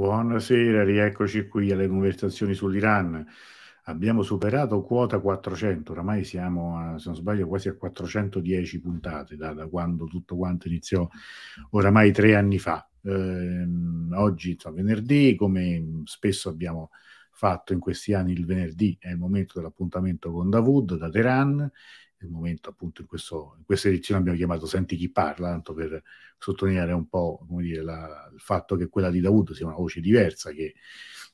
Buonasera, rieccoci qui alle conversazioni sull'Iran. Abbiamo superato quota 400, oramai siamo, a, se non sbaglio, quasi a 410 puntate da, da quando tutto quanto iniziò, oramai tre anni fa. Eh, oggi, insomma, venerdì, come spesso abbiamo fatto in questi anni, il venerdì è il momento dell'appuntamento con Davud da Teheran il momento appunto in, questo, in, questa edizione abbiamo chiamato Senti chi parla, tanto per sottolineare un po' come dire, la, il fatto che quella di Davuto sia una voce diversa che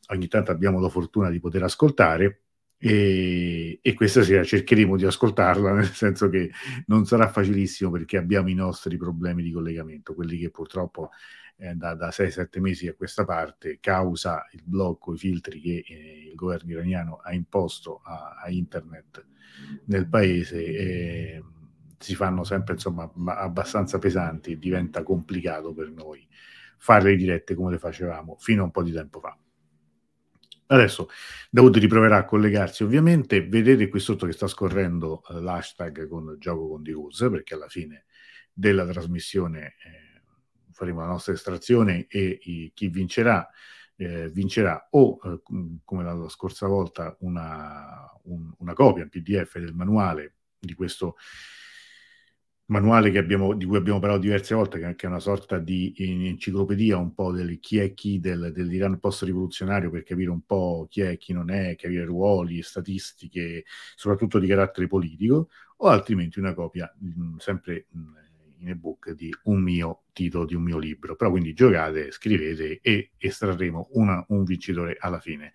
ogni tanto abbiamo la fortuna di poter ascoltare e, e, questa sera cercheremo di ascoltarla, nel senso che non sarà facilissimo perché abbiamo i nostri problemi di collegamento, quelli che purtroppo eh, da, da 6-7 mesi a questa parte causa il blocco, i filtri che eh, il governo iraniano ha imposto a, a internet nel paese eh, si fanno sempre insomma abbastanza pesanti e diventa complicato per noi fare le dirette come le facevamo fino a un po' di tempo fa. Adesso Daud riproverà a collegarsi ovviamente, vedete qui sotto che sta scorrendo eh, l'hashtag con il gioco con Diruz perché alla fine della trasmissione eh, faremo la nostra estrazione e i, chi vincerà eh, vincerà o, eh, come la scorsa volta, una, un, una copia in PDF del manuale di questo manuale abbiamo, di cui abbiamo parlato diverse volte, che, è una sorta di enciclopedia un po' del chi è chi del, dell'Iran post-rivoluzionario per capire un po' chi è chi non è, capire ruoli, statistiche, soprattutto di carattere politico, o altrimenti una copia mh, sempre mh, in ebook di un mio titolo di un mio libro. Però quindi giocate, scrivete e estrarremo una, un vincitore alla fine.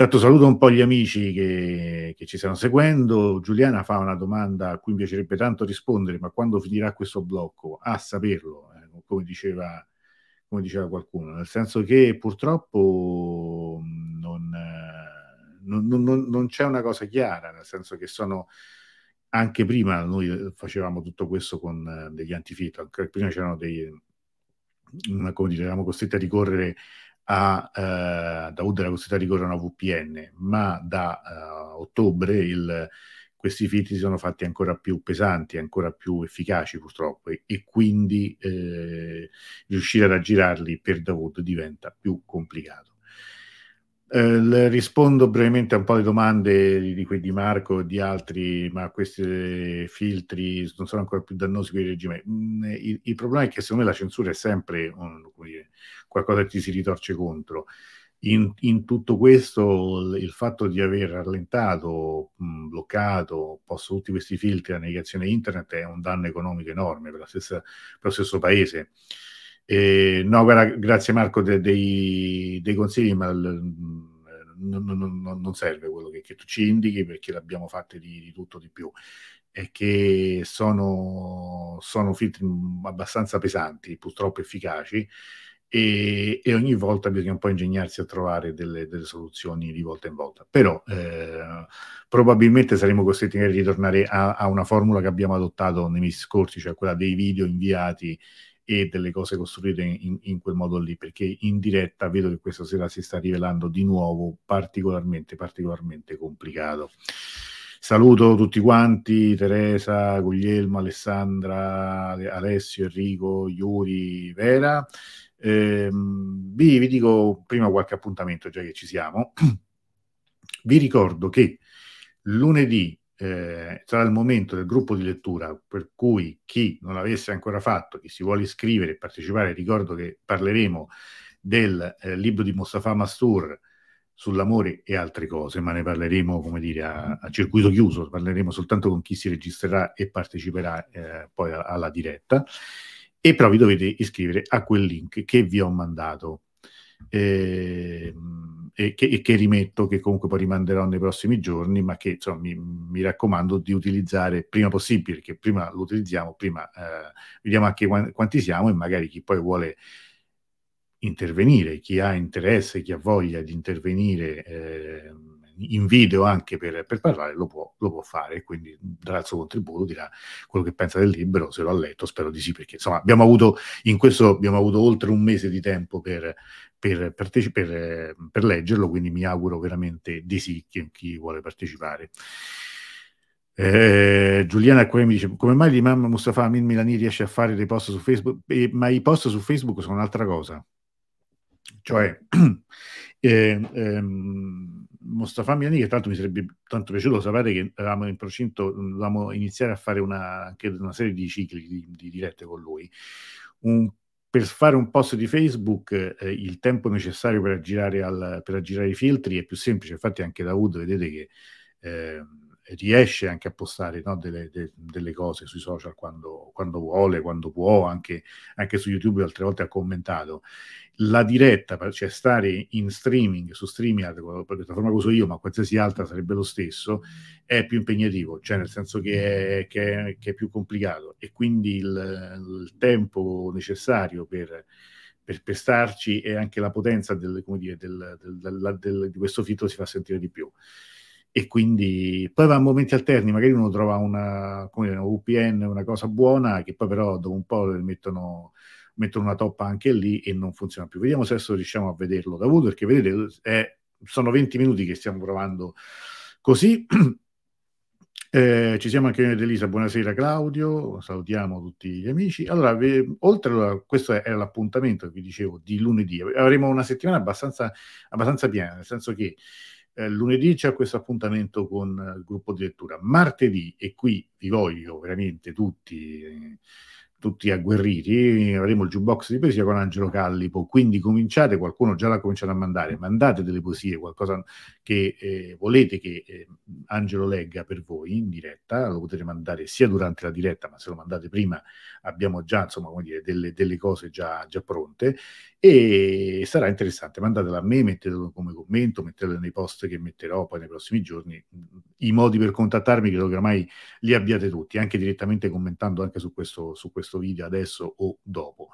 Tanto saluto un po' gli amici che, che, ci stanno seguendo. Giuliana fa una domanda a cui mi piacerebbe tanto rispondere, ma quando finirà questo blocco? A saperlo, eh, come, diceva, come, diceva, qualcuno, nel senso che purtroppo non, non, non, non c'è una cosa chiara, nel senso che sono anche prima noi eh, facevamo tutto questo con eh, degli antifito, prima c'erano dei, una, come dire, eravamo costretti a ricorrere a, eh, Daud era costretto a ricorrere a una VPN, ma da uh, ottobre il, questi filtri si sono fatti ancora più pesanti, ancora più efficaci purtroppo e, e quindi eh, riuscire ad aggirarli per Dawood diventa più complicato. Eh, rispondo brevemente a un po' alle domande di, di, di Marco e di altri, ma questi filtri non sono ancora più dannosi per il regime. Mm, il, il, problema è che secondo me la censura è sempre un, dire, qualcosa che ti si ritorce contro. In, in tutto questo il, il, fatto di aver rallentato, mh, mm, bloccato, posto tutti questi filtri a negazione internet è un danno economico enorme per, stessa, per lo stesso paese. Eh, no, guarda, grazie Marco de, dei, dei, consigli, ma l, non, non, non, serve quello che, che, tu ci indichi perché l'abbiamo fatto di, di tutto di più e che sono, sono filtri abbastanza pesanti, purtroppo efficaci e, e, ogni volta bisogna un po' ingegnarsi a trovare delle, delle soluzioni di volta in volta. Però eh, probabilmente saremo costretti a ritornare a, a, una formula che abbiamo adottato nei mesi scorsi, cioè quella dei video inviati e delle cose costruite in, in, quel modo lì, perché in diretta vedo che questa sera si sta rivelando di nuovo particolarmente, particolarmente complicato. Saluto tutti quanti, Teresa, Guglielmo, Alessandra, Alessio, Enrico, Iuri, Vera. Eh, vi, vi dico prima qualche appuntamento, già che ci siamo. Vi ricordo che lunedì eh, sarà il momento del gruppo di lettura, per cui chi non l'avesse ancora fatto, chi si vuole iscrivere e partecipare, ricordo che parleremo del eh, libro di Mustafa Mastur sull'amore e altre cose, ma ne parleremo, come dire, a, a circuito chiuso, parleremo soltanto con chi si registrerà e parteciperà eh, poi a, alla diretta. E però vi dovete iscrivere a quel link che vi ho mandato. Eh, e che, e che, rimetto, che comunque poi rimanderò nei prossimi giorni, ma che insomma, mi, mi raccomando di utilizzare prima possibile, perché prima lo utilizziamo, prima eh, vediamo anche quanti siamo e magari chi poi vuole intervenire, chi ha interesse, chi ha voglia di intervenire eh, in video anche per, per parlare, lo può, lo può, fare, quindi darà il suo contributo, dirà quello che pensa del libro, se lo ha letto, spero di sì, perché insomma abbiamo avuto in questo abbiamo avuto oltre un mese di tempo per, per, parteci- per, per leggerlo, quindi mi auguro veramente di sì chi, chi vuole partecipare. Eh, Giuliana qui mi dice come mai l'imam Mustafa Amin Milani riesce a fare dei post su Facebook? Eh, ma i post su Facebook sono un'altra cosa Cioè, eh, ehm, Mostafa Miani, che l'altro mi sarebbe tanto piaciuto sapere che eravamo in procinto, dovevamo iniziare a fare una, anche una serie di cicli di, di dirette con lui. Un, per fare un post di Facebook eh, il tempo necessario per aggirare, al, per aggirare, i filtri è più semplice, infatti anche da Wood vedete che eh, riesce anche a postare no, delle, de, delle, cose sui social quando, quando vuole, quando può, anche, anche, su YouTube altre volte ha commentato. La diretta, cioè stare in streaming, su StreamYard, per piattaforma che uso io, ma qualsiasi altra sarebbe lo stesso, è più impegnativo, cioè nel senso che è, che è, che è più complicato e quindi il, il tempo necessario per, per, per, starci e anche la potenza del, dire, del, del, di questo filtro si fa sentire di più e quindi poi va a momenti alterni, magari uno trova una, come una VPN, una cosa buona, che poi però dopo un po' mettono, mettono una toppa anche lì e non funziona più. Vediamo se adesso riusciamo a vederlo da Voodoo, perché vedete, è, sono 20 minuti che stiamo provando così. Eh, ci siamo anche noi ed Elisa, buonasera Claudio, salutiamo tutti gli amici. Allora, vi, oltre a questo era l'appuntamento che vi dicevo di lunedì, avremo una settimana abbastanza, abbastanza piena, nel senso che eh, lunedì c'è questo appuntamento con eh, il gruppo di lettura. Martedì, e qui vi voglio veramente tutti, eh, tutti agguerriti, avremo il jukebox di poesia con Angelo Callipo, quindi cominciate, qualcuno già l'ha cominciato a mandare, mandate delle poesie, qualcosa che eh, volete che eh, Angelo legga per voi in diretta, lo potete mandare sia durante la diretta, ma se lo mandate prima abbiamo già insomma, come dire, delle, delle cose già, già, pronte e sarà interessante. Mandatelo a me, mettetelo come commento, mettetelo nei post che metterò poi nei prossimi giorni. I modi per contattarmi credo che ormai li abbiate tutti, anche direttamente commentando anche su questo, su questo video adesso o dopo.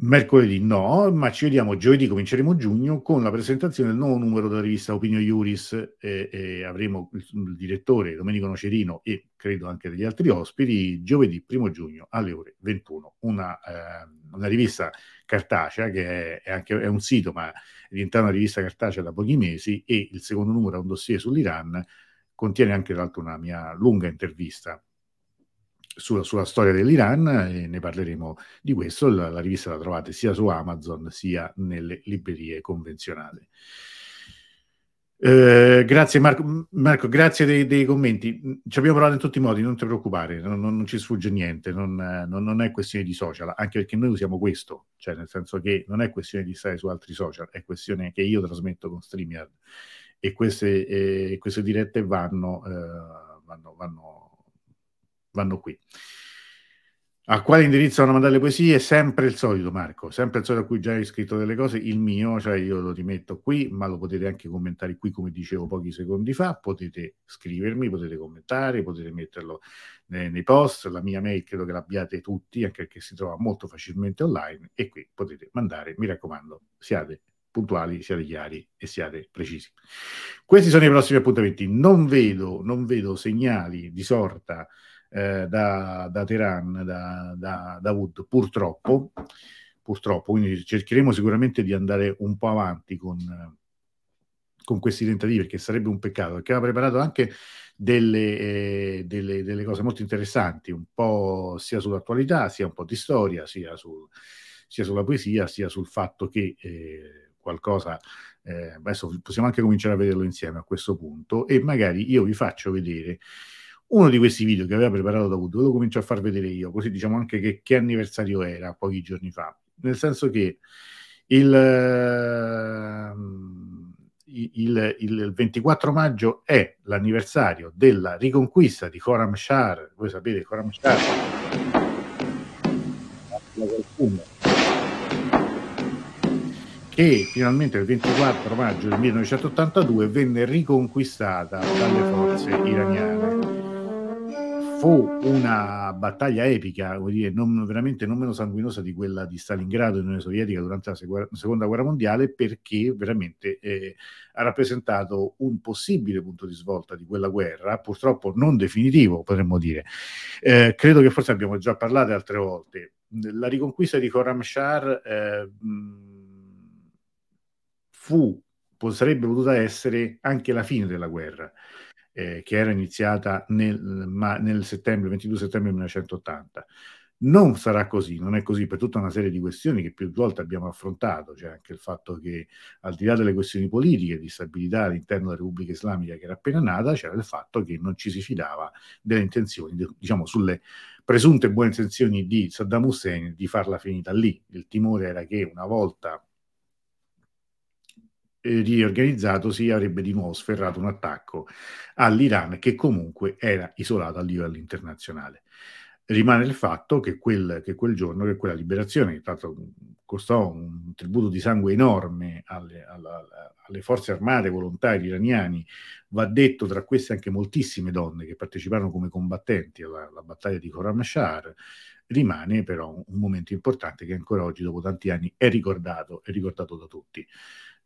Mercoledì no, ma ci vediamo giovedì, cominceremo giugno con la presentazione del nuovo numero della rivista Opinio Iuris. E, e avremo il, il, direttore Domenico Nocerino e credo anche degli altri ospiti giovedì primo giugno alle ore 21. Una, eh, una rivista cartacea che è, è, anche, è un sito ma è diventata una rivista cartacea da pochi mesi e il secondo numero è un dossier sull'Iran, contiene anche l'altro una mia lunga intervista sulla, sulla, storia dell'Iran e ne parleremo di questo. La, la, rivista la trovate sia su Amazon sia nelle librerie convenzionali. Eh, grazie Marco, Marco grazie dei, dei, commenti. Ci abbiamo parlato in tutti i modi, non ti preoccupare, non, non, non ci sfugge niente, non, non, è questione di social, anche perché noi usiamo questo, cioè nel senso che non è questione di stare su altri social, è questione che io trasmetto con StreamYard e queste, eh, queste dirette vanno, eh, vanno, vanno vanno qui. A quale indirizzo vanno mandare le poesie? Sempre il solito, Marco, sempre il solito a cui già hai scritto delle cose, il mio, cioè io lo rimetto qui, ma lo potete anche commentare qui, come dicevo pochi secondi fa, potete scrivermi, potete commentare, potete metterlo nei, nei post, la mia mail credo che l'abbiate tutti, anche perché si trova molto facilmente online, e qui potete mandare, mi raccomando, siate puntuali, siate chiari e siate precisi. Questi sono i prossimi appuntamenti, non vedo, non vedo segnali di sorta eh, da, da, Teheran, da, da, da Wood, purtroppo, purtroppo, quindi cercheremo sicuramente di andare un po' avanti con, con questi tentativi, perché sarebbe un peccato, perché aveva preparato anche delle, eh, delle, delle, cose molto interessanti, un po' sia sull'attualità, sia un po' di storia, sia, sul, sia sulla poesia, sia sul fatto che eh, qualcosa, eh, adesso possiamo anche cominciare a vederlo insieme a questo punto, e magari io vi faccio vedere uno di questi video che aveva preparato Davuto, ve lo comincio a far vedere io, così diciamo anche che, che anniversario era pochi giorni fa. Nel senso che il, ehm, il, il 24 maggio è l'anniversario della riconquista di Khorramshahr. Voi sapete, Khorramshahr che finalmente il 24 maggio del 1982 venne riconquistata dalle forze iraniane fu una battaglia epica, vuol dire, non, veramente non meno sanguinosa di quella di Stalingrado in Unione Sovietica durante la segu- seconda guerra mondiale, perché veramente eh, ha rappresentato un possibile punto di svolta di quella guerra, purtroppo non definitivo, potremmo dire. Eh, credo che forse abbiamo già parlato altre volte. La riconquista di Khorramshahr eh, fu, sarebbe potuta essere anche la fine della guerra eh, che era iniziata nel, ma, nel settembre, 22 settembre 1980. Non sarà così, non è così per tutta una serie di questioni che più volte abbiamo affrontato, cioè anche il fatto che al di là delle questioni politiche di stabilità all'interno della Repubblica Islamica che era appena nata, c'era il fatto che non ci si fidava delle intenzioni, diciamo sulle presunte buone intenzioni di Saddam Hussein di farla finita lì. Il timore era che una volta riorganizzatosi avrebbe di nuovo sferrato un attacco all'Iran che comunque era isolato a livello internazionale. Rimane il fatto che quel, che quel giorno, che quella liberazione, che l'altro costò un tributo di sangue enorme alle, alla, alle forze armate volontarie iraniani, va detto tra queste anche moltissime donne che parteciparono come combattenti alla, alla battaglia di Khorramshahr, rimane però un momento importante che ancora oggi, dopo tanti anni, è ricordato, è ricordato da tutti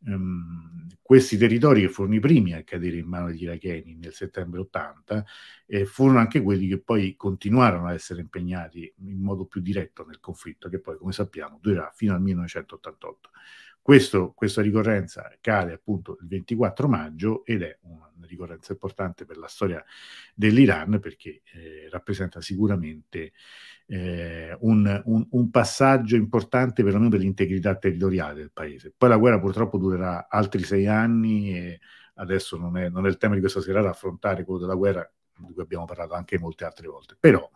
um, questi territori che furono i primi a cadere in mano agli iracheni nel settembre 80 eh, furono anche quelli che poi continuarono a essere impegnati in modo più diretto nel conflitto che poi come sappiamo durerà fino al 1988. Questo, questa ricorrenza cade appunto il 24 maggio ed è una ricorrenza importante per la storia dell'Iran perché eh, rappresenta sicuramente eh, un, un, un, passaggio importante perlomeno per l'integrità territoriale del paese. Poi la guerra purtroppo durerà altri sei anni e adesso non è, non è il tema di questa serata affrontare quello della guerra di cui abbiamo parlato anche molte altre volte, però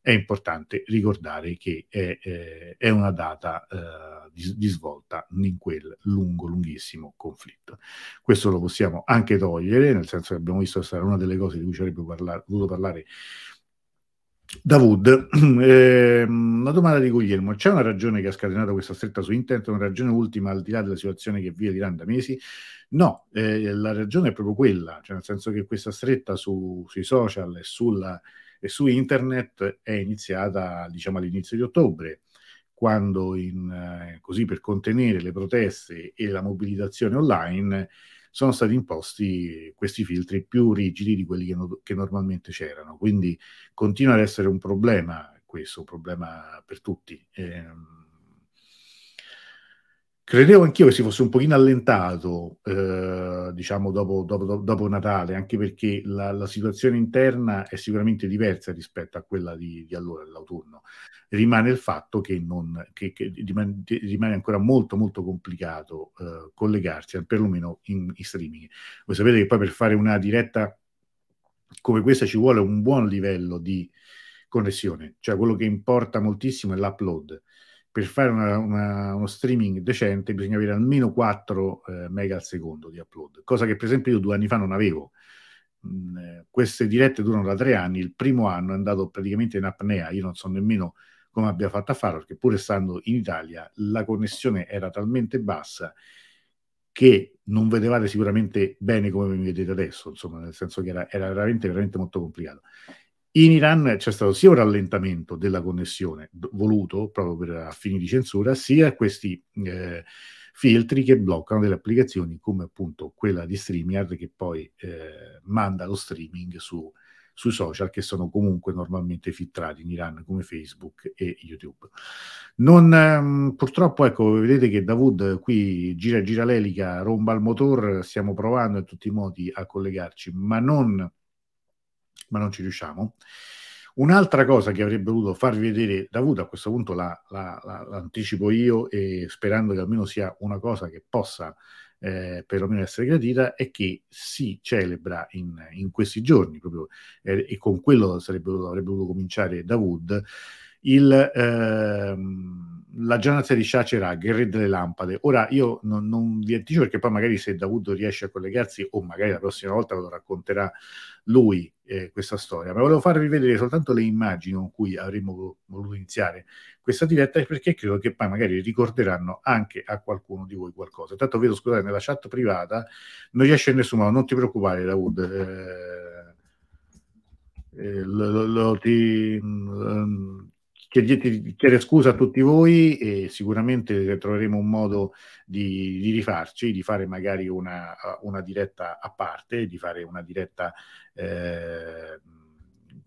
è importante ricordare che è, è, è una data eh, di, di, svolta in quel lungo, lunghissimo conflitto. Questo lo possiamo anche togliere, nel senso che abbiamo visto che sarà una delle cose di cui ci avrebbe parla- voluto parlare Davud, eh, una domanda di Guglielmo. C'è una ragione che ha scatenato questa stretta su internet, una ragione ultima al di là della situazione che vive l'Iran da mesi? No, eh, la ragione è proprio quella, cioè nel senso che questa stretta su, sui social e, sulla, e, su internet è iniziata diciamo all'inizio di ottobre, quando in, eh, così per contenere le proteste e la mobilitazione online sono stati imposti questi filtri più rigidi di quelli che, no, che normalmente c'erano. Quindi continua ad essere un problema questo, un problema per tutti. Eh, Credevo anch'io che si fosse un pochino allentato, eh, diciamo, dopo, dopo, dopo, Natale, anche perché la, la, situazione interna è sicuramente diversa rispetto a quella di, di allora, dell'autunno. Rimane il fatto che, non, che, che rimane, rimane, ancora molto, molto complicato eh, collegarsi, perlomeno in, in streaming. Voi sapete che poi per fare una diretta come questa ci vuole un buon livello di connessione, cioè quello che importa moltissimo è l'upload per fare una, una, uno streaming decente bisogna avere almeno 4 eh, mega al secondo di upload, cosa che per esempio io due anni fa non avevo. Mm, eh, queste dirette durano da tre anni, il primo anno è andato praticamente in apnea, io non so nemmeno come abbia fatto a farlo, perché pur essendo in Italia la connessione era talmente bassa che non vedevate sicuramente bene come mi vedete adesso, insomma, nel senso che era, era veramente, veramente molto complicato. In Iran c'è stato sia un rallentamento della connessione voluto proprio per fini di censura, sia questi eh, filtri che bloccano delle applicazioni come appunto quella di StreamYard che poi eh, manda lo streaming su, sui social che sono comunque normalmente filtrati in Iran come Facebook e YouTube. Non, ehm, purtroppo, ecco, vedete che Davud qui gira gira l'elica, romba il motor, stiamo provando in tutti i modi a collegarci, ma non ma non ci riusciamo. Un'altra cosa che avrebbe voluto farvi vedere Davuto, a questo punto la, la, la, l'anticipo io e sperando che almeno sia una cosa che possa eh, perlomeno essere gradita, è che si celebra in, in questi giorni, proprio, eh, e con quello sarebbe, avrebbe dovuto cominciare Davud, il, ehm, la giornata di Shacerag, il re delle lampade. Ora io non, non, vi anticipo perché poi magari se Davuto riesce a collegarsi o magari la prossima volta lo racconterà lui eh, questa storia, ma volevo farvi vedere soltanto le immagini con cui avremmo voluto iniziare questa diretta perché credo che poi magari ricorderanno anche a qualcuno di voi qualcosa. Tanto vedo, scusate, nella chat privata non riesce nessuno, non ti preoccupare Davud. Eh, eh, lo, lo, ti, chiedere scusa a tutti voi e sicuramente troveremo un modo di, di rifarci, di fare magari una, una, diretta a parte, di fare una diretta eh,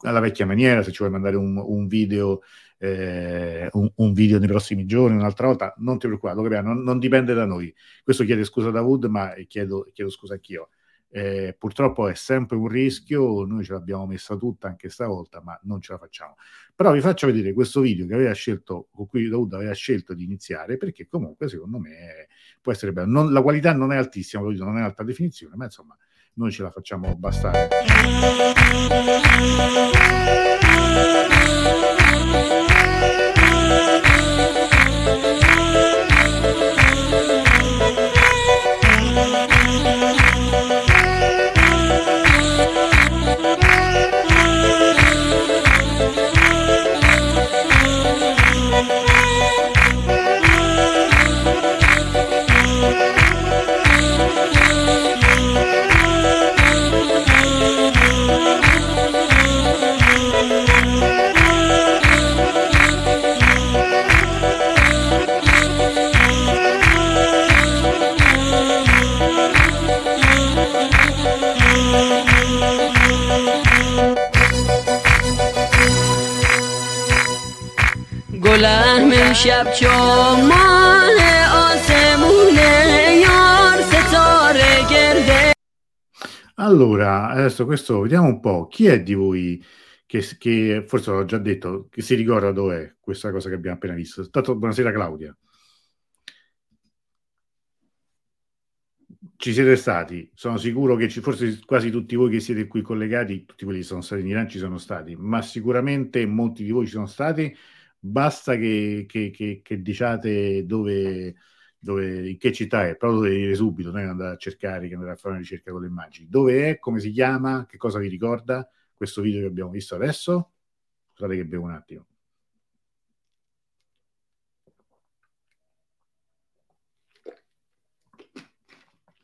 alla vecchia maniera, se ci vuoi mandare un, un video. Eh, un, un, video nei prossimi giorni, un'altra volta, non ti preoccupare, non, non, dipende da noi. Questo chiede scusa da Wood, ma chiedo, chiedo scusa anch'io. Eh, purtroppo è sempre un rischio, noi ce l'abbiamo messa tutta anche stavolta, ma non ce la facciamo. Però vi faccio vedere questo video che aveva scelto, con cui Daud aveva scelto di iniziare, perché comunque secondo me può essere bello. Non, la qualità non è altissima, non è alta definizione, ma insomma noi ce la facciamo bastare. گلم امشب چمان آسمونه یار ستاره گرده Allora, adesso questo vediamo un po'. Chi è di voi che, che forse l'ho già detto, che si ricorda dov'è questa cosa che abbiamo appena visto? Tanto, buonasera Claudia. Ci siete stati, sono sicuro che ci, forse quasi tutti voi che siete qui collegati, tutti quelli che sono stati in Iran ci sono stati, ma sicuramente molti di voi ci sono stati basta che, che, che, che diciate dove, dove, in che città è, però dovete dire subito, non andare a cercare, che andare a fare una ricerca con le immagini. Dove è, come si chiama, che cosa vi ricorda questo video che abbiamo visto adesso? Scusate che bevo un attimo.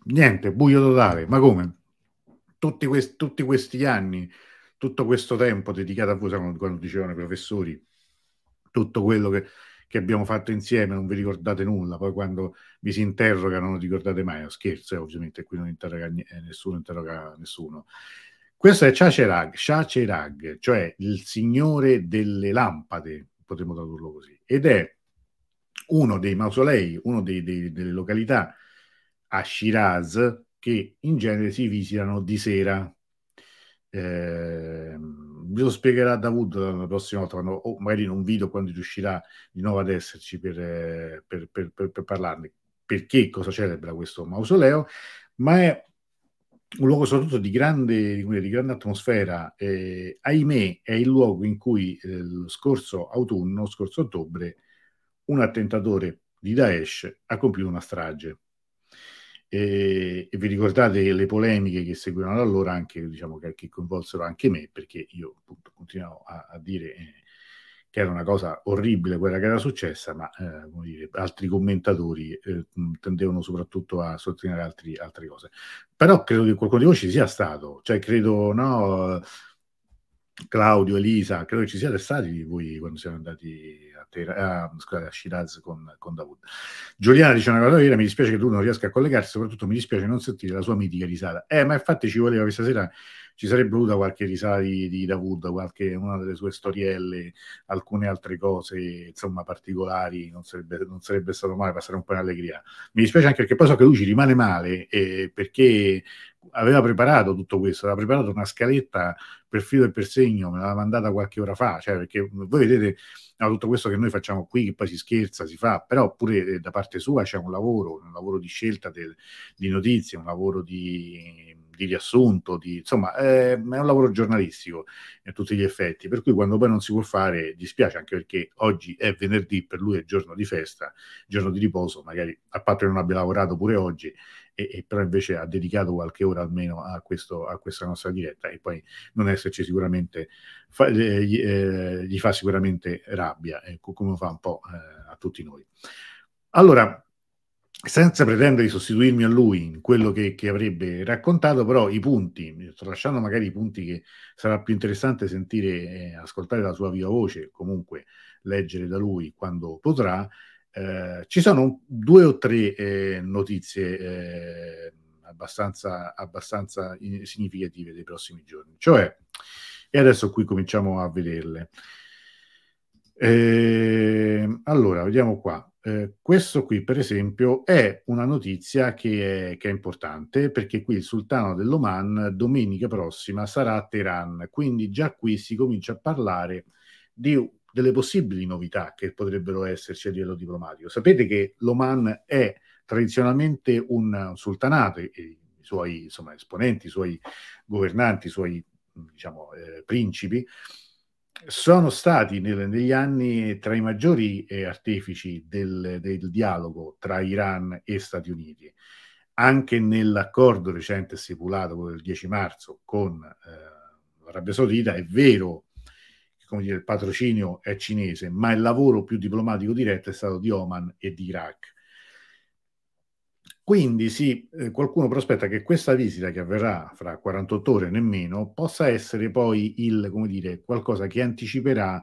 Niente, buio totale, ma come? Tutti, questi, tutti questi anni, tutto questo tempo dedicato a voi, quando dicevano i professori, tutto quello che, che, abbiamo fatto insieme, non vi ricordate nulla, poi quando vi si interroga non ricordate mai, scherzo, eh, ovviamente qui non interroga eh, nessuno, interroga nessuno. Questo è Chacherag, Chacherag, cioè il signore delle lampade, potremmo tradurlo così, ed è uno dei mausolei, dei, delle località a Shiraz che in genere si visitano di sera. Eh, lo spiegherà Davud la prossima volta, quando, o magari in un video quando riuscirà di nuovo ad esserci per, eh, per, per, per parlarne. Perché cosa celebra questo mausoleo? Ma è un luogo soprattutto di grande, di grande atmosfera. Eh, ahimè, è il luogo in cui eh, lo scorso autunno, scorso ottobre, un attentatore di Daesh ha compiuto una strage e, e, vi ricordate le polemiche che seguirono allora, anche diciamo che, che coinvolsero anche me, perché io appunto continuavo a, a dire eh, che era una cosa orribile quella che era successa, ma eh, dire, altri commentatori eh, tendevano soprattutto a sottolineare altri, altre cose. Però credo che qualcuno di voi ci sia stato, cioè credo, no, Claudio, Elisa, credo che ci siate stati voi quando siamo andati uh, scusate, a Shiraz con, con Davud. Giuliana dice una cosa vera, mi dispiace che tu non riesca a collegarsi, soprattutto mi dispiace non sentire la sua mitica risata. Eh, ma infatti ci voleva questa sera, ci sarebbe voluta qualche risata di, di Davud, qualche, una delle sue storielle, alcune altre cose, insomma, particolari, non sarebbe, non sarebbe stato male passare un po' in allegria. Mi dispiace anche perché poi so che lui ci rimane male, eh, perché aveva preparato tutto questo, aveva preparato una scaletta per filo e per segno, me l'aveva mandata qualche ora fa, cioè perché voi vedete no, tutto questo che noi facciamo qui, che poi si scherza, si fa, però pure eh, da parte sua c'è un lavoro, un lavoro di scelta del, di notizie, un lavoro di, di riassunto, di, insomma eh, è un lavoro giornalistico a tutti gli effetti, per cui quando poi non si può fare dispiace anche perché oggi è venerdì, per lui è giorno di festa, giorno di riposo, magari a parte che non abbia lavorato pure oggi, e, e, però invece ha dedicato qualche ora almeno a, questo, a questa nostra diretta e poi non esserci sicuramente fa, eh, gli, eh, gli, fa sicuramente rabbia, eh, come fa un po' eh, a tutti noi. Allora, senza pretendere di sostituirmi a lui in quello che, che, avrebbe raccontato, però i punti, lasciando magari i punti che sarà più interessante sentire, eh, ascoltare la sua viva voce, comunque leggere da lui quando potrà, eh, ci sono due o tre eh, notizie eh, abbastanza, abbastanza significative dei prossimi giorni. Cioè, e adesso qui cominciamo a vederle. Eh, allora, vediamo qua. eh, questo qui, per esempio, è una notizia che è, che è, importante perché qui il sultano dell'Oman domenica prossima sarà a Teheran, quindi già qui si comincia a parlare di delle possibili novità che potrebbero esserci a livello diplomatico. Sapete che l'Oman è tradizionalmente un sultanato, e i suoi insomma, esponenti, i suoi governanti, i suoi diciamo, eh, principi, sono stati nel, negli anni tra i maggiori eh, artefici del, del, dialogo tra Iran e Stati Uniti. Anche nell'accordo recente stipulato, quello del 10 marzo, con eh, l'Arabia Saudita, è vero come dire, il patrocinio è cinese, ma il lavoro più diplomatico diretto è stato di Oman e di Iraq. Quindi sì, eh, qualcuno prospetta che questa visita che avverrà fra 48 ore nemmeno possa essere poi il, come dire, qualcosa che anticiperà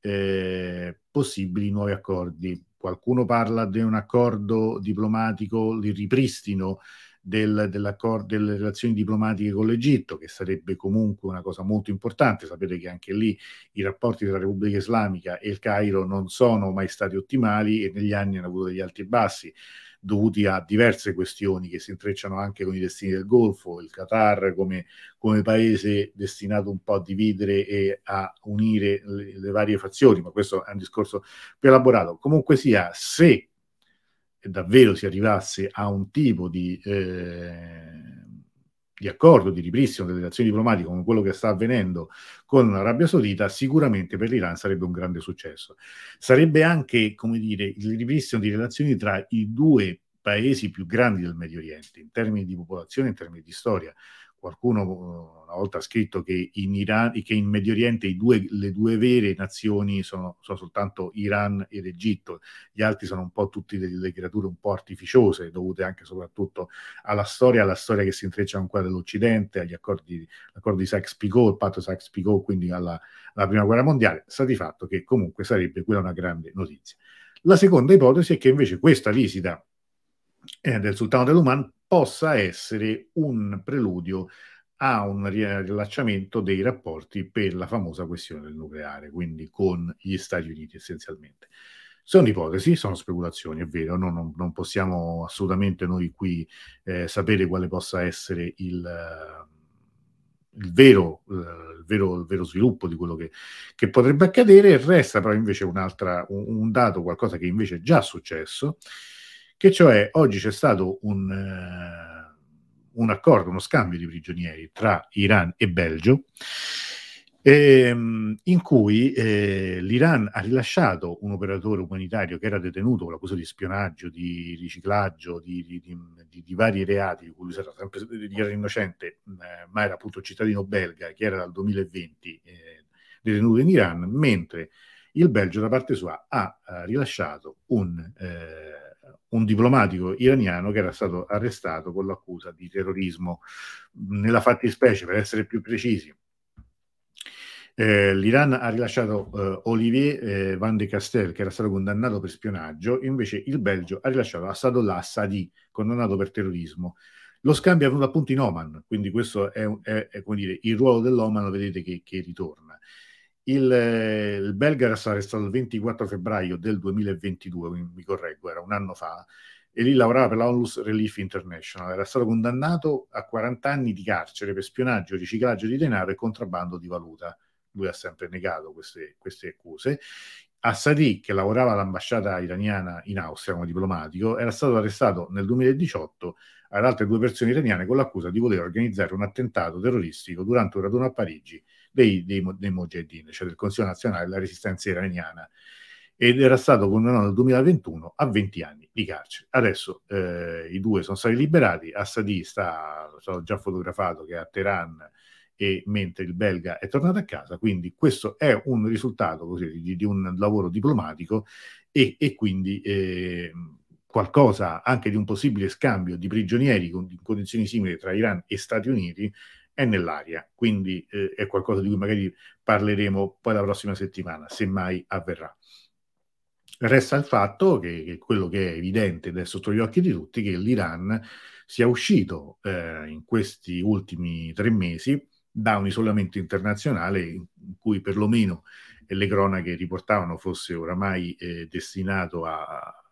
eh, possibili nuovi accordi. Qualcuno parla di un accordo diplomatico, di ripristino del, delle relazioni diplomatiche con l'Egitto, che sarebbe comunque una cosa molto importante. Sapete che anche lì i rapporti tra la Repubblica Islamica e il Cairo non sono mai stati ottimali e negli anni hanno avuto degli alti e bassi dovuti a diverse questioni che si intrecciano anche con i destini del Golfo, il Qatar come, come paese destinato un po' a dividere e a unire le, le varie fazioni, ma questo è un discorso più elaborato. Comunque sia, se davvero si arrivasse a un tipo di, eh, di accordo, di ripristino delle relazioni diplomatiche come quello che sta avvenendo con l'Arabia Saudita, sicuramente per l'Iran sarebbe un grande successo. Sarebbe anche, come dire, il ripristino di relazioni tra i due paesi più grandi del Medio Oriente, in termini di popolazione, in termini di storia qualcuno una volta scritto che in, Iran, che in Medio Oriente due, le due vere nazioni sono, sono, soltanto Iran ed Egitto, gli altri sono un po' tutte delle creature un po' artificiose, dovute anche soprattutto alla storia, alla storia che si intreccia con quella dell'Occidente, agli accordi, di Sykes-Picot, il patto Sykes-Picot, quindi alla, alla Prima Guerra Mondiale, sta di fatto che comunque sarebbe quella una grande notizia. La seconda ipotesi è che invece questa visita eh, del sultano dell'Oman possa essere un preludio a un rilasciamento dei rapporti per la famosa questione del nucleare, quindi con gli Stati Uniti essenzialmente. Sono ipotesi, sono speculazioni, è vero, no, non, non, possiamo assolutamente noi qui eh, sapere quale possa essere il, il, vero, eh, il, vero, il, vero, sviluppo di quello che, che, potrebbe accadere, resta però invece un, un dato, qualcosa che invece è già successo, che cioè oggi c'è stato un, eh, un accordo, uno scambio di prigionieri tra Iran e Belgio, ehm, in cui eh, l'Iran ha rilasciato un operatore umanitario che era detenuto con l'accusa di spionaggio, di riciclaggio, di, di, di, di vari reati, di cui lui era sempre era innocente, eh, ma era appunto cittadino belga, che era dal 2020 eh, detenuto in Iran, mentre il Belgio da parte sua ha, ha rilasciato un eh, un diplomatico iraniano che era stato arrestato con l'accusa di terrorismo. Nella fattispecie, per essere più precisi, eh, l'Iran ha rilasciato eh, Olivier eh, Van de Castel, che era stato condannato per spionaggio, invece il Belgio ha rilasciato Assadollah Assadi, condannato per terrorismo. Lo scambio è avvenuto appunto in Oman, quindi questo è, è, è dire, il ruolo dell'Oman, lo vedete che, che ritorna. Il, eh, il belga era stato arrestato il 24 febbraio del 2022, mi correggo, era un anno fa, e lì lavorava per la Onlus Relief International. Era stato condannato a 40 anni di carcere per spionaggio, riciclaggio di denaro e contrabbando di valuta. Lui ha sempre negato queste, queste accuse. Assadi, che lavorava all'ambasciata iraniana in Austria come diplomatico, era stato arrestato nel 2018 ad altre due persone iraniane con l'accusa di voler organizzare un attentato terroristico durante un raduno a Parigi dei, dei, dei Mujahideen, cioè del Consiglio nazionale della resistenza iraniana, ed era stato condannato nel 2021 a 20 anni di carcere. Adesso eh, i due sono stati liberati, Assadi sta, stato già fotografato che è a Teheran, e mentre il belga è tornato a casa, quindi questo è un risultato così, di, di, un lavoro diplomatico e, e quindi eh, qualcosa anche di un possibile scambio di prigionieri con, in condizioni simili tra Iran e Stati Uniti è nell'aria, quindi eh, è qualcosa di cui magari parleremo poi la prossima settimana, se mai avverrà. Resta il fatto che, che, quello che è evidente ed è sotto gli occhi di tutti, che l'Iran sia uscito eh, in questi ultimi tre mesi da un isolamento internazionale in cui perlomeno le cronache riportavano fosse oramai eh, destinato a,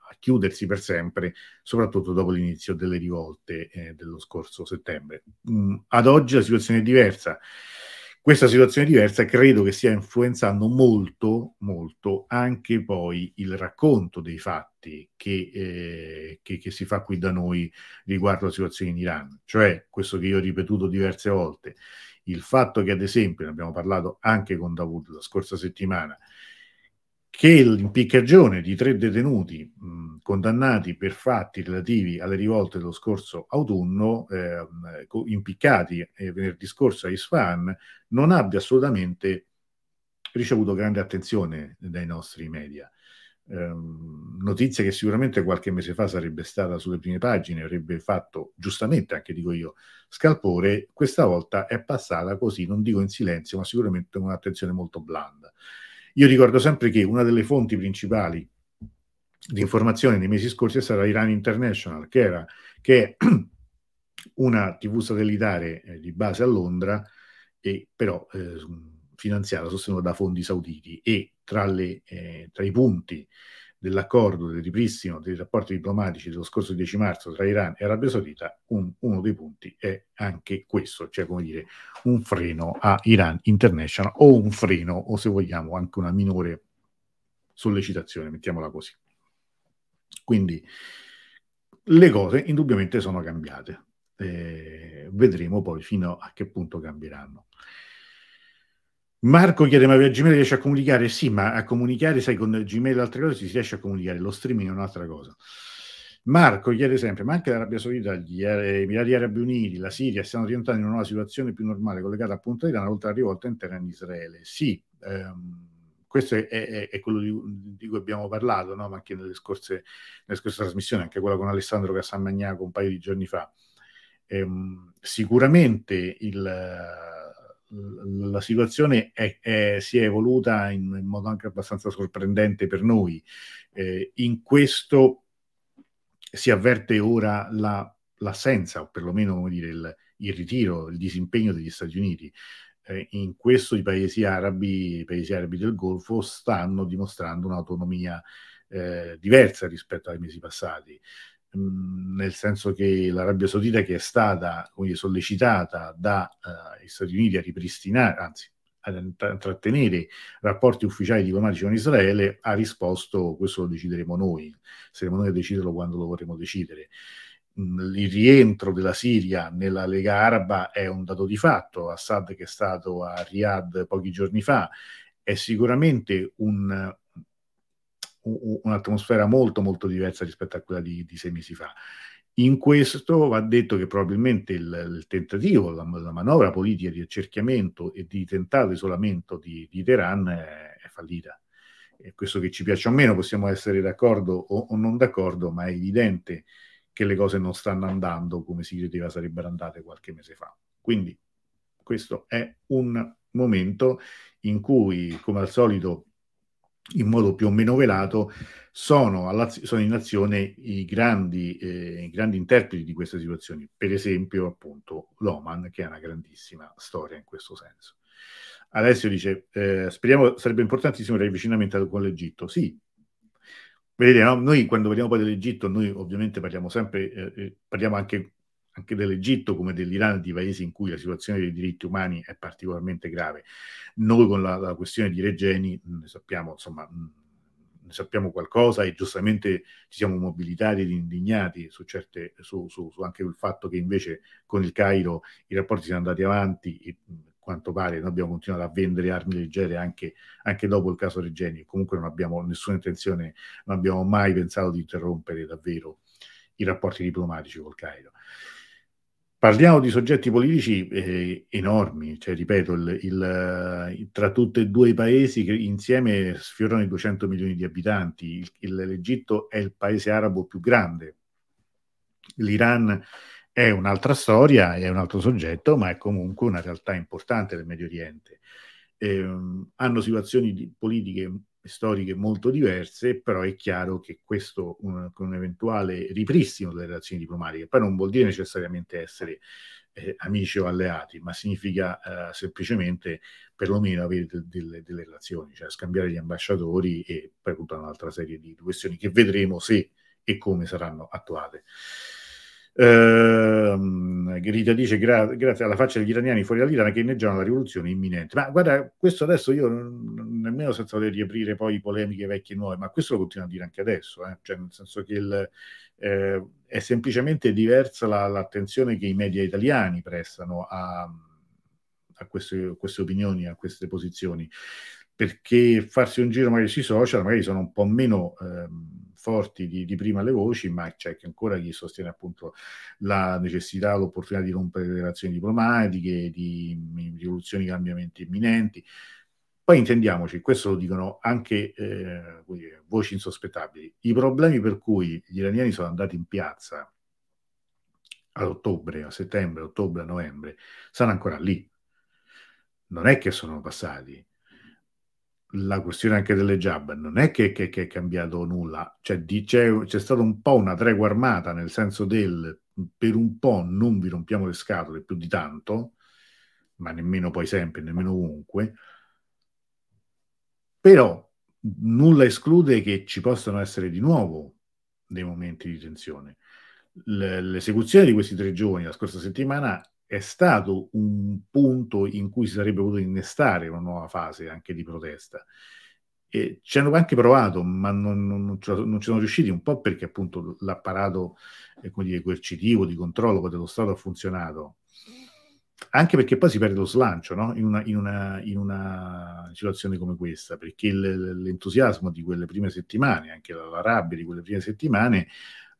a chiudersi per sempre, soprattutto dopo l'inizio delle rivolte eh, dello scorso settembre. Mm, ad oggi la situazione è diversa. Questa situazione diversa credo che stia influenzando molto, molto anche poi il racconto dei fatti che, eh, che, che si fa qui da noi riguardo la situazione in Iran. Cioè, questo che io ho ripetuto diverse volte, il fatto che ad esempio, ne abbiamo parlato anche con Davud la scorsa settimana, che l'impiccagione di tre detenuti mh, condannati per fatti relativi alle rivolte dello scorso autunno, eh, impiccati eh, venerdì scorso a Isfahan, non abbia assolutamente ricevuto grande attenzione dai nostri media. Eh, notizia che sicuramente qualche mese fa sarebbe stata sulle prime pagine, avrebbe fatto giustamente, anche dico io, scalpore, questa volta è passata così, non dico in silenzio, ma sicuramente con un'attenzione molto blanda. Io ricordo sempre che una delle fonti principali di informazione nei mesi scorsi è stata Iran International, che, era, che è una TV satellitare eh, di base a Londra, e però eh, finanziata, sostenuta da fondi sauditi. E tra, le, eh, tra i punti dell'accordo del ripristino dei rapporti diplomatici dello scorso 10 marzo tra Iran e Arabia Saudita, un, uno dei punti è anche questo, cioè come dire un freno a Iran International o un freno o se vogliamo anche una minore sollecitazione, mettiamola così. Quindi le cose indubbiamente sono cambiate. Eh, vedremo poi fino a che punto cambieranno. Marco chiede: Ma via Gmail riesce a comunicare? Sì, ma a comunicare, sai, con Gmail e altre cose si riesce a comunicare, lo streaming è un'altra cosa. Marco chiede sempre: Ma anche l'Arabia Saudita, gli Emirati Arabi Uniti, la Siria stiano diventando in una nuova situazione più normale, collegata appunto a Iran, oltre alla rivolta interna in Israele? Sì, ehm, questo è, è, è quello di, di, cui abbiamo parlato, no? ma anche nelle scorse, nelle scorse trasmissioni, anche quella con Alessandro Cassamagnaco un paio di giorni fa. Ehm, sicuramente il la situazione è, è, si è evoluta in, in, modo anche abbastanza sorprendente per noi. Eh, in questo si avverte ora la, l'assenza, o perlomeno dire, il, il, ritiro, il disimpegno degli Stati Uniti. Eh, in questo i paesi arabi, i paesi arabi del Golfo stanno dimostrando un'autonomia eh, diversa rispetto ai mesi passati. Nel senso che l'Arabia Saudita che è stata dire, sollecitata dagli uh, Stati Uniti a ripristinare, anzi a trattenere rapporti ufficiali diplomatici con Israele, ha risposto questo lo decideremo noi, saremo noi a deciderlo quando lo vorremo decidere. Il rientro della Siria nella Lega Araba è un dato di fatto, Assad che è stato a Riyadh pochi giorni fa è sicuramente un, un'atmosfera molto molto diversa rispetto a quella di, di, sei mesi fa. In questo va detto che probabilmente il, il tentativo, la, la, manovra politica di accerchiamento e di tentato isolamento di, di Teheran è, è, fallita. E questo che ci piace o meno, possiamo essere d'accordo o, o, non d'accordo, ma è evidente che le cose non stanno andando come si credeva sarebbero andate qualche mese fa. Quindi questo è un momento in cui, come al solito, in modo più o meno velato, sono, sono in azione i grandi, eh, i grandi, interpreti di queste situazioni, per esempio appunto l'Oman, che ha una grandissima storia in questo senso. Alessio dice, eh, speriamo, sarebbe importantissimo il riavvicinamento con l'Egitto. Sì, vedete, no? noi quando parliamo poi dell'Egitto, noi ovviamente parliamo sempre, eh, eh parliamo anche anche dell'Egitto come dell'Iran, di paesi in cui la situazione dei diritti umani è particolarmente grave. Noi con la, la questione di Regeni ne sappiamo, insomma, ne sappiamo qualcosa e giustamente ci siamo mobilitati ed indignati su, certe, su, su, su anche il fatto che invece con il Cairo i rapporti siano andati avanti e quanto pare noi abbiamo continuato a vendere armi leggere anche, anche dopo il caso Regeni. Comunque non abbiamo nessuna intenzione, non abbiamo mai pensato di interrompere davvero i rapporti diplomatici col Cairo. Parliamo di soggetti politici eh, enormi, cioè ripeto, il, il, tra tutti e due i paesi che insieme sfiorano i 200 milioni di abitanti, il, l'Egitto è il paese arabo più grande, l'Iran è un'altra storia, è un altro soggetto, ma è comunque una realtà importante del Medio Oriente. Eh, hanno situazioni politiche storiche molto diverse, però è chiaro che questo, un, con un eventuale ripristino delle relazioni diplomatiche, poi non vuol dire necessariamente essere eh, amici o alleati, ma significa eh, semplicemente perlomeno avere de- de- delle relazioni, cioè scambiare gli ambasciatori e poi tutta un'altra serie di questioni che vedremo se e come saranno attuate. Uh, Rita dice gra- grazie alla faccia degli iraniani fuori dall'Iran che inneggiano la rivoluzione imminente. Ma guarda, questo adesso io nemmeno senza voler riaprire poi polemiche vecchie e nuove, ma questo lo continuo a dire anche adesso, eh? cioè nel senso che il, eh, è semplicemente diversa la, l'attenzione che i media italiani prestano a, a queste, queste opinioni, a queste posizioni, perché farsi un giro magari sui social magari sono un po' meno... Ehm, forti di, di, prima le voci, ma c'è che ancora chi sostiene appunto la necessità, l'opportunità di rompere le relazioni diplomatiche, di, rivoluzioni, cambiamenti imminenti. Poi intendiamoci, questo lo dicono anche eh, voci insospettabili. I problemi per cui gli iraniani sono andati in piazza ad ottobre, a settembre, ottobre, novembre, stanno ancora lì. Non è che sono passati la questione anche delle jab non è che, che, che è cambiato nulla, cioè, di, c'è, stata un po' una tregua armata nel senso del per un po' non vi rompiamo le scatole più di tanto, ma nemmeno poi sempre, nemmeno ovunque, però nulla esclude che ci possano essere di nuovo dei momenti di tensione. L'esecuzione di questi tre giorni la scorsa settimana è stato un punto in cui si sarebbe potuto innestare una nuova fase anche di protesta. E ci hanno anche provato, ma non, non, non, ci, sono riusciti, un po' perché appunto l'apparato eh, dire, coercitivo di controllo dello Stato ha funzionato, anche perché poi si perde lo slancio no? in, una, in, una, in, una, situazione come questa, perché il, l'entusiasmo di quelle prime settimane, anche la, la rabbia di quelle prime settimane, eh,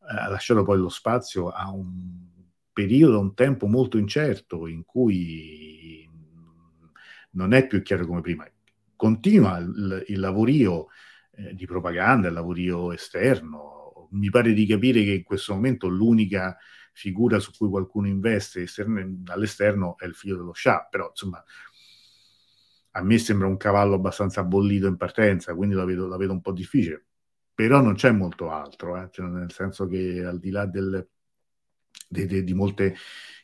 ha lasciato poi lo spazio a un periodo, un tempo molto incerto in cui non è più chiaro come prima. Continua il, il lavorio eh, di propaganda, il lavorio esterno. Mi pare di capire che in questo momento l'unica figura su cui qualcuno investe esterne, all'esterno è il figlio dello Shah, però insomma a me sembra un cavallo abbastanza bollito in partenza, quindi la vedo, la vedo un po' difficile. Però non c'è molto altro, eh? cioè, nel senso che al di là del, de, de, di molte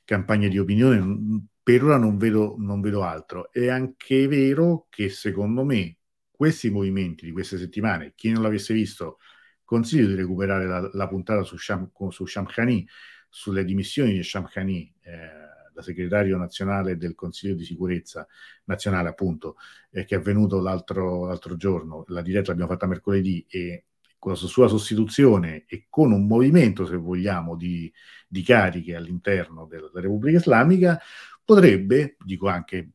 campagne di opinione, per ora non vedo, non vedo altro. È anche vero che secondo me questi movimenti di queste settimane, chi non l'avesse visto, consiglio di recuperare la, la puntata su, Sham, su Shamkhani, sulle dimissioni di Shamkhani, eh, da segretario nazionale del Consiglio di sicurezza nazionale, appunto, eh, che è avvenuto l'altro, l'altro giorno. La diretta l'abbiamo fatta mercoledì e con la sua sostituzione e con un movimento, se vogliamo, di, di cariche all'interno della, della Repubblica Islamica, potrebbe, dico anche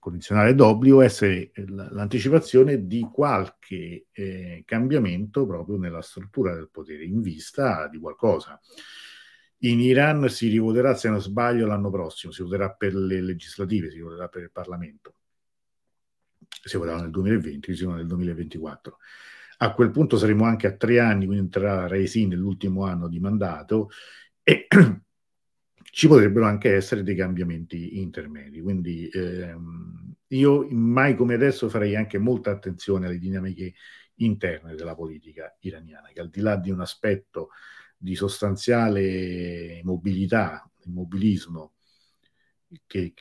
condizionale d'obbligo, essere l'anticipazione di qualche eh, cambiamento proprio nella struttura del potere in vista di qualcosa. In Iran si rivoterà, se non sbaglio, l'anno prossimo, si voterà per le legislative, si voterà per il Parlamento. Si voterà nel 2020, si voterà nel 2024. A quel punto saremo anche a tre anni, quindi entrerà Reisi nell'ultimo anno di mandato e ci potrebbero anche essere dei cambiamenti intermedi. Quindi ehm, io mai come adesso farei anche molta attenzione alle dinamiche interne della politica iraniana, che al di là di un aspetto di sostanziale mobilità, immobilismo, che,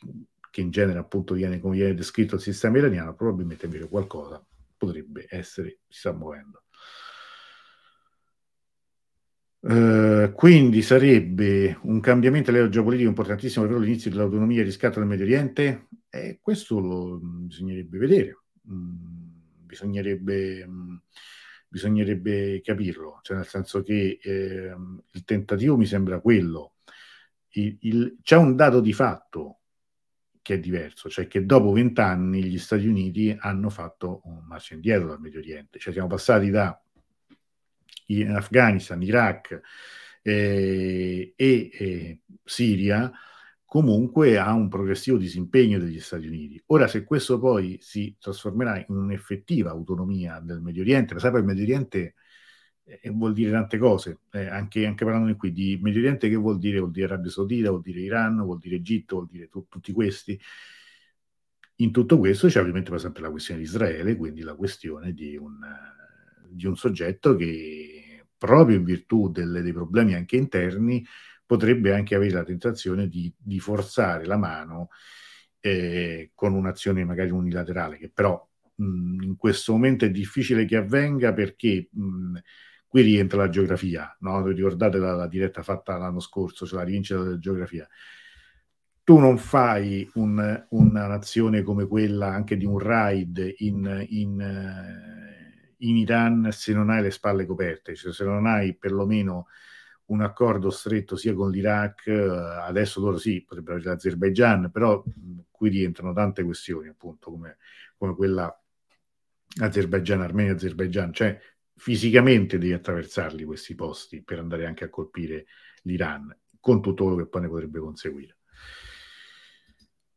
che in genere appunto viene, come viene descritto il sistema iraniano, probabilmente invece qualcosa potrebbe essere, si sta muovendo. Uh, quindi sarebbe un cambiamento a livello geopolitico importantissimo per l'inizio dell'autonomia e riscatto del Medio Oriente? E questo lo bisognerebbe vedere, mm, bisognerebbe, mm, bisognerebbe, capirlo, cioè nel senso che eh, il tentativo mi sembra quello. Il, il, c'è un dato di fatto che è diverso, cioè che dopo vent'anni gli Stati Uniti hanno fatto un marcia indietro dal Medio Oriente, cioè siamo passati da Afghanistan, Iraq eh, e eh, Siria comunque a un progressivo disimpegno degli Stati Uniti. Ora, se questo poi si trasformerà in un'effettiva autonomia del Medio Oriente, lo sai, il Medio Oriente eh, vuol dire tante cose, eh, anche, anche parlando qui di Medio Oriente che vuol dire? Vuol dire Arabia Saudita, vuol dire Iran, vuol dire Egitto, vuol dire tu, tutti questi. In tutto questo c'è ovviamente per esempio la questione di Israele, quindi la questione di un, di un soggetto che proprio in virtù delle, dei problemi anche interni potrebbe anche avere la tentazione di, di forzare la mano eh, con un'azione magari unilaterale, che però mh, in questo momento è difficile che avvenga perché mh, qui rientra la geografia, no? ricordate la, la, diretta fatta l'anno scorso, cioè la rivincita della geografia. Tu non fai un, una nazione come quella anche di un raid in, in, eh, in, Iran se non hai le spalle coperte, cioè se non hai perlomeno un accordo stretto sia con l'Iraq, eh, adesso loro sì, potrebbero avere l'Azerbaijan, però qui rientrano tante questioni, appunto, come, come quella Azerbaijan, Armenia, Azerbaijan, cioè fisicamente devi attraversarli questi posti per andare anche a colpire l'Iran, con tutto quello che poi ne potrebbe conseguire.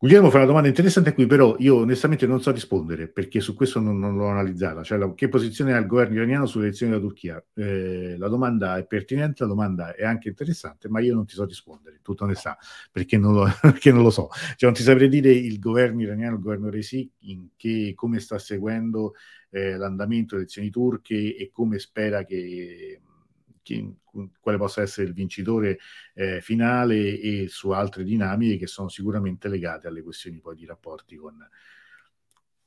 Guglielmo fa una domanda interessante qui, però io onestamente non so rispondere perché su questo non, non l'ho analizzata. Cioè, la, che posizione ha il governo iraniano sulle elezioni della Turchia? Eh, la domanda è pertinente, la domanda è anche interessante, ma io non ti so rispondere, tutta onestà, perché non lo, perché non lo so. Cioè, non ti saprei dire il governo iraniano, il governo Resi, in che, come sta seguendo eh, l'andamento delle elezioni turche e come spera che chi, quale possa essere il vincitore eh, finale e su altre dinamiche che sono sicuramente legate alle questioni poi di rapporti con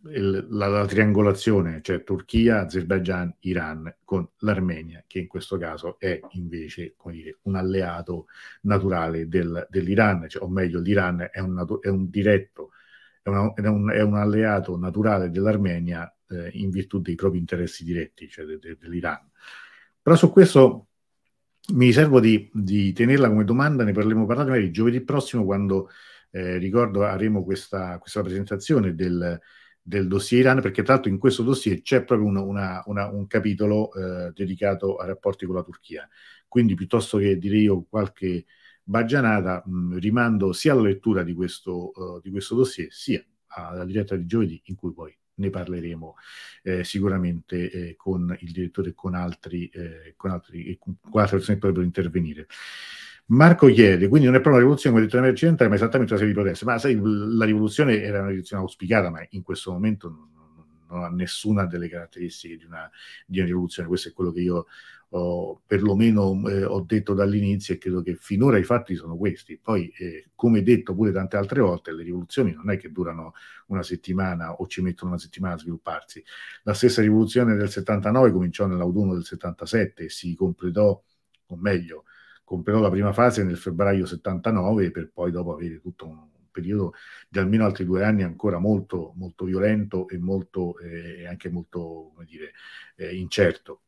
il, la, la, triangolazione, cioè Turchia, Azerbaijan, Iran con l'Armenia, che in questo caso è invece dire, un alleato naturale del, dell'Iran, cioè, o meglio l'Iran è un, è un diretto, è, un, è, un, alleato naturale dell'Armenia eh, in virtù dei propri interessi diretti, cioè de, de, dell'Iran. Però su questo mi riservo di, di, tenerla come domanda, ne parleremo parlare magari giovedì prossimo quando eh, ricordo avremo questa, questa presentazione del, del, dossier Iran, perché tra l'altro in questo dossier c'è proprio una, una, una, un capitolo eh, dedicato ai rapporti con la Turchia. Quindi piuttosto che dire io qualche baggianata, mh, rimando sia alla lettura di questo, uh, di questo dossier, sia alla diretta di giovedì in cui poi ne parleremo eh, sicuramente eh, con il direttore e con altri, eh, con, altri, con altre persone che potrebbero intervenire. Marco chiede, quindi non è proprio una rivoluzione come detto nell'America occidentale, ma esattamente una serie di proteste. Ma sai, la rivoluzione era una rivoluzione auspicata, ma in questo momento non, non ha nessuna delle caratteristiche di una, di una rivoluzione. Questo è quello che io ho, perlomeno eh, ho detto dall'inizio e credo che finora i fatti sono questi. Poi, eh, come detto pure tante altre volte, le rivoluzioni non è che durano una settimana o ci mettono una settimana a svilupparsi. La stessa rivoluzione del 79 cominciò nell'autunno del 77 e si completò, o meglio, completò la prima fase nel febbraio 79 per poi dopo avere tutto un periodo di almeno altri due anni ancora molto, molto violento e molto, eh, anche molto, come dire, eh, incerto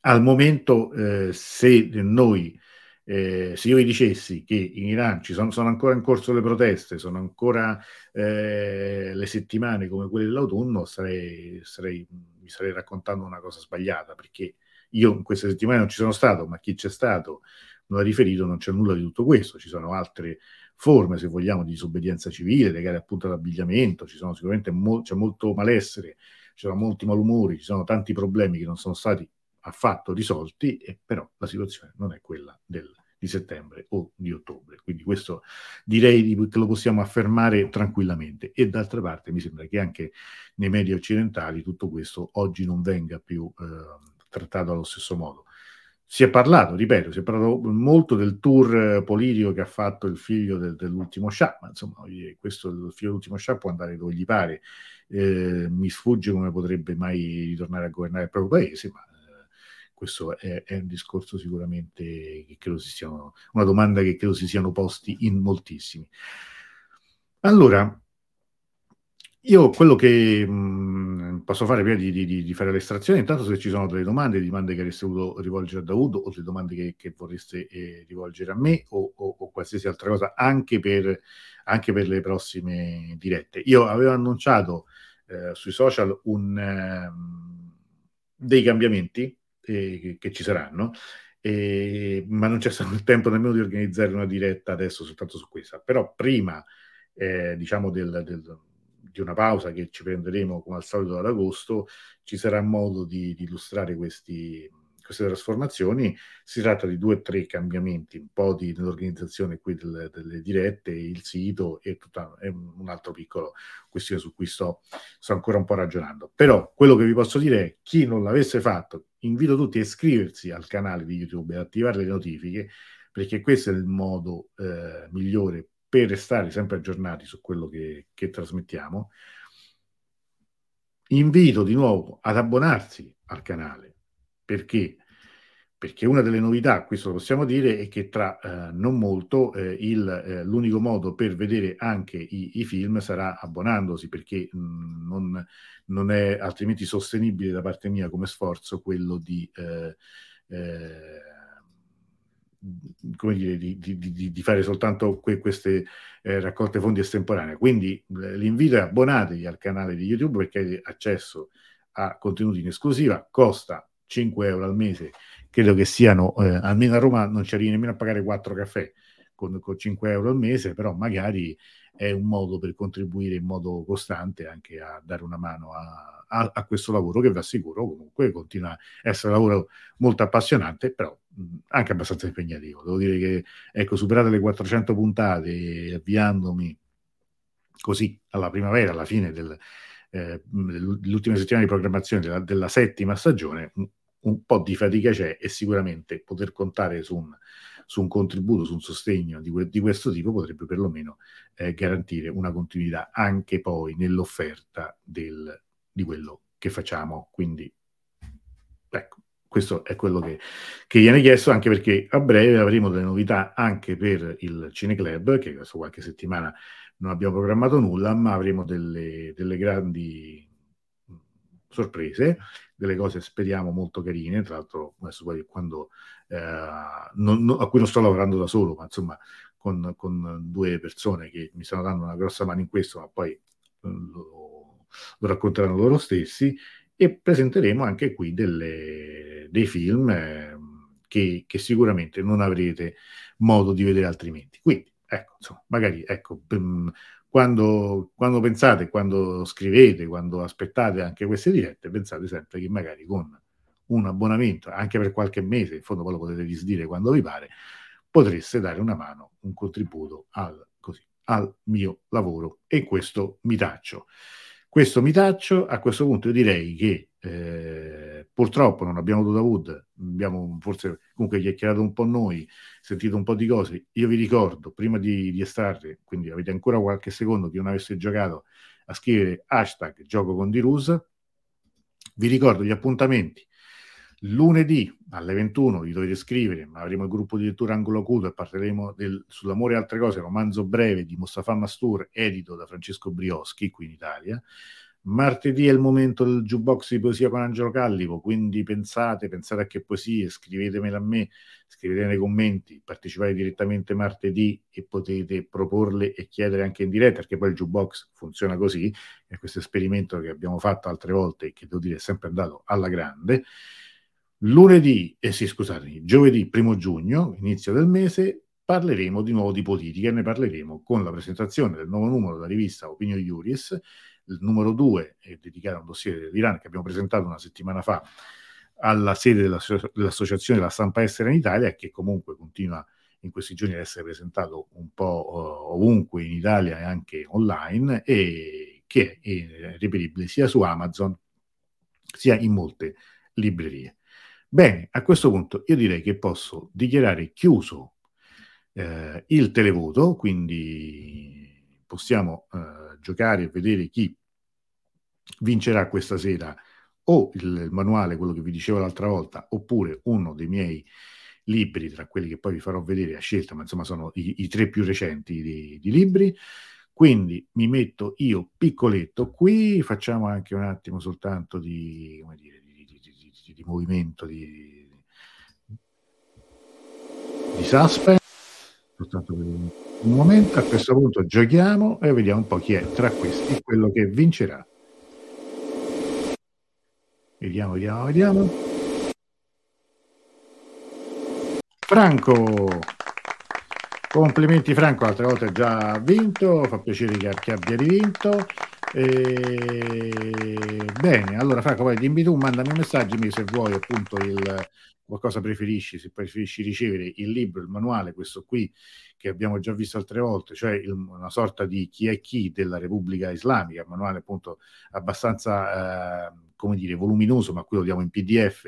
al momento, eh, se noi, eh, se io vi dicessi che in Iran ci sono, sono ancora in corso le proteste, sono ancora eh, le settimane come quelle dell'autunno, sarei, sarei, mi sarei raccontando una cosa sbagliata, perché io in queste settimane non ci sono stato, ma chi c'è stato non ha riferito, non c'è nulla di tutto questo, ci sono altre forme, se vogliamo, di disobbedienza civile, legate appunto all'abbigliamento, ci sono sicuramente mo- c'è molto malessere, ci sono molti malumori, ci sono tanti problemi che non sono stati affatto risolti, e però la situazione non è quella del, di settembre o di ottobre. Quindi questo direi che lo possiamo affermare tranquillamente. E d'altra parte mi sembra che anche nei media occidentali tutto questo oggi non venga più eh, trattato allo stesso modo. Si è parlato, ripeto, si è parlato molto del tour politico che ha fatto il figlio del, dell'ultimo Shah, ma insomma, questo il figlio dell'ultimo Shah può andare dove gli pare. Eh, mi sfugge come potrebbe mai ritornare a governare il proprio paese, ma questo è, è, un discorso sicuramente che credo si siano, una domanda che credo si siano posti in moltissimi. Allora, io quello che mh, mm, posso fare prima di, di, di, fare l'estrazione, intanto se ci sono delle domande, domande che avreste voluto rivolgere a Daudo o delle domande che, che vorreste eh, rivolgere a me o, o, o, qualsiasi altra cosa, anche per, anche per, le prossime dirette. Io avevo annunciato eh, sui social un, eh, dei cambiamenti eh, che ci saranno, eh, ma non c'è stato il tempo nemmeno di organizzare una diretta adesso soltanto su questa. Però prima, eh, diciamo, del, del, di una pausa che ci prenderemo come al solito ad agosto, ci sarà modo di, di illustrare questi, queste trasformazioni. Si tratta di due o tre cambiamenti, un po' di, nell'organizzazione qui delle, delle dirette, il sito e tutta è un altro piccolo questione su cui sto, sto ancora un po' ragionando. Però quello che vi posso dire è chi non l'avesse fatto, invito tutti a iscriversi al canale di YouTube e attivare le notifiche, perché questo è il modo eh, migliore per restare sempre aggiornati su quello che, che trasmettiamo. Invito di nuovo ad abbonarsi al canale Perché? Perché una delle novità, questo lo possiamo dire, è che tra eh, non molto eh, il, eh, l'unico modo per vedere anche i, i film sarà abbonandosi, perché mh, mm, non, non, è altrimenti sostenibile da parte mia come sforzo quello di eh, eh, come dire, di, di, di, fare soltanto que- queste eh, raccolte fondi estemporanee. Quindi l'invito è abbonatevi al canale di YouTube perché avete accesso a contenuti in esclusiva, costa 5 euro al mese, credo che siano, eh, almeno a Roma non ci arrivi nemmeno a pagare 4 caffè con, con 5 euro al mese, però magari è un modo per contribuire in modo costante anche a dare una mano a, a, a questo lavoro che vi assicuro comunque continua a essere un lavoro molto appassionante, però anche abbastanza impegnativo. Devo dire che, ecco, superate le 400 puntate, avviandomi così alla primavera, alla fine del, eh, dell'ultima settimana di programmazione della, della settima stagione, un, po' di fatica c'è e sicuramente poter contare su un, su un contributo, su un sostegno di, di questo tipo potrebbe perlomeno eh, garantire una continuità anche poi nell'offerta del, di quello che facciamo. Quindi, ecco, questo è quello che, che viene chiesto, anche perché a breve avremo delle novità anche per il Cineclub, che adesso qualche settimana non abbiamo programmato nulla, ma avremo delle, delle grandi sorprese, delle cose speriamo molto carine, tra l'altro adesso poi quando, eh, non, non, a cui non sto lavorando da solo, ma insomma con, con, due persone che mi stanno dando una grossa mano in questo, ma poi eh, lo, lo racconteranno loro stessi, e presenteremo anche qui delle, dei film eh, che, che, sicuramente non avrete modo di vedere altrimenti. Quindi, ecco, insomma, magari, ecco, mm, quando, quando pensate, quando scrivete, quando aspettate anche queste dirette, pensate sempre che magari con un abbonamento, anche per qualche mese, in fondo poi lo potete disdire quando vi pare, potreste dare una mano, un contributo al, così, al mio lavoro. E questo mi taccio. Questo mi taccio, a questo punto io direi che eh, purtroppo non abbiamo Duda Wood, abbiamo forse comunque chiacchierato un po' noi, sentito un po' di cose. Io vi ricordo, prima di, di estrarre, quindi avete ancora qualche secondo, chi non avesse giocato, a scrivere hashtag gioco con Dirus. Vi ricordo gli appuntamenti Lunedì alle 21 vi dovete scrivere, ma avremo il gruppo di lettura Angolo Acuto e parleremo del, sull'amore e altre cose, romanzo breve di Mustafa Mastur, edito da Francesco Brioschi qui in Italia. Martedì è il momento del jukebox di poesia con Angelo Callivo, quindi pensate, pensate a che poesie, scrivetemele a me, scrivete nei commenti, partecipate direttamente martedì e potete proporle e chiedere anche in diretta, perché poi il jukebox funziona così, è questo esperimento che abbiamo fatto altre volte e che devo dire è sempre andato alla grande. Lunedì, eh sì, scusatemi, giovedì primo giugno, inizio del mese, parleremo di nuovo di politica e ne parleremo con la presentazione del nuovo numero della rivista Opinio Iuris. Il numero 2 è dedicato a un dossier dell'Iran che abbiamo presentato una settimana fa alla sede dell'Associazione della Stampa Estera in Italia che comunque continua in questi giorni ad essere presentato un po' uh, ovunque in Italia e anche online e che è reperibile sia su Amazon sia in molte librerie. Bene, a questo punto io direi che posso dichiarare chiuso eh, il televoto, quindi possiamo eh, giocare e vedere chi vincerà questa sera o il, manuale, quello che vi dicevo l'altra volta, oppure uno dei miei libri, tra quelli che poi vi farò vedere a scelta, ma insomma sono i, i tre più recenti di, di libri. Quindi mi metto io piccoletto qui, facciamo anche un attimo soltanto di, come dire, di, di movimento, di, di suspense. Soltanto per un momento, a questo punto giochiamo e vediamo un po' chi è tra questi quello che vincerà. Vediamo, vediamo, vediamo. Franco, complimenti Franco, l'altra volta ha già vinto, fa piacere che, che abbia rivinto. E... Bene, allora Franco, poi dimmi tu, mandami un messaggio se vuoi appunto il qualcosa preferisci, se preferisci ricevere il libro, il manuale, questo qui che abbiamo già visto altre volte, cioè il, una sorta di chi è chi della Repubblica Islamica, manuale appunto abbastanza, eh, come dire, voluminoso, ma qui lo diamo in PDF,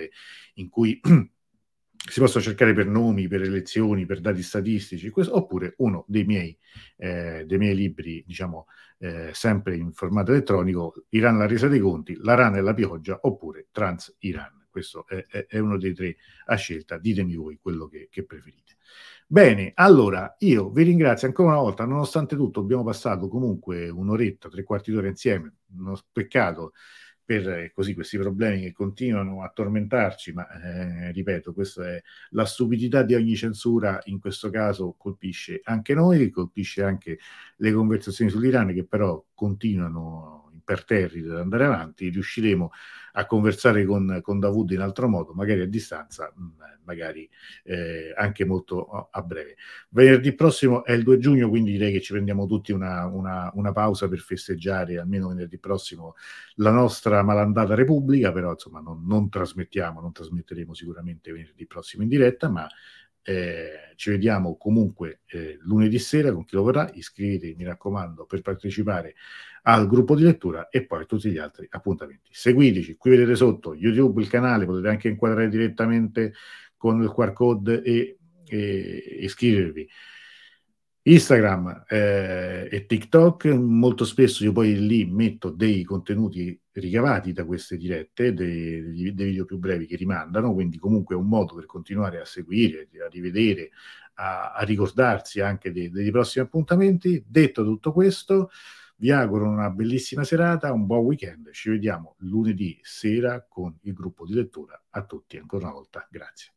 in cui si possono cercare per nomi, per elezioni, per dati statistici, questo, oppure uno dei miei, eh, dei miei libri, diciamo, eh, sempre in formato elettronico, Iran la resa dei conti, la rana e la pioggia, oppure Trans Iran. questo è, è, è, uno dei tre a scelta, ditemi voi quello che, che preferite. Bene, allora io vi ringrazio ancora una volta, nonostante tutto abbiamo passato comunque un'oretta, tre quarti d'ora insieme, uno peccato per eh, così questi problemi che continuano a tormentarci, ma eh, ripeto, questa è la stupidità di ogni censura, in questo caso colpisce anche noi, colpisce anche le conversazioni sull'Iran che però continuano imperterriti ad andare avanti, riusciremo a conversare con, con Davud in altro modo, magari a distanza, mm, magari eh, anche molto a breve. Venerdì prossimo è il 2 giugno, quindi direi che ci prendiamo tutti una, una, una pausa per festeggiare almeno venerdì prossimo la nostra malandata Repubblica, però insomma non, non trasmettiamo, non trasmetteremo sicuramente venerdì prossimo in diretta, ma eh, ci vediamo comunque eh, lunedì sera con chi lo vorrà. Iscrivetevi, mi raccomando, per partecipare al gruppo di lettura e poi tutti gli altri appuntamenti. Seguiteci, qui vedete sotto YouTube il canale, potete anche inquadrare direttamente con il QR code e, e iscrivervi. Instagram eh, e TikTok, molto spesso io poi lì metto dei contenuti ricavati da queste dirette, dei, dei video più brevi che rimandano, quindi comunque è un modo per continuare a seguire, a rivedere, a, a ricordarsi anche dei, dei prossimi appuntamenti. Detto tutto questo, vi auguro una bellissima serata, un buon weekend. Ci vediamo lunedì sera con il gruppo di lettura. A tutti ancora una volta, grazie.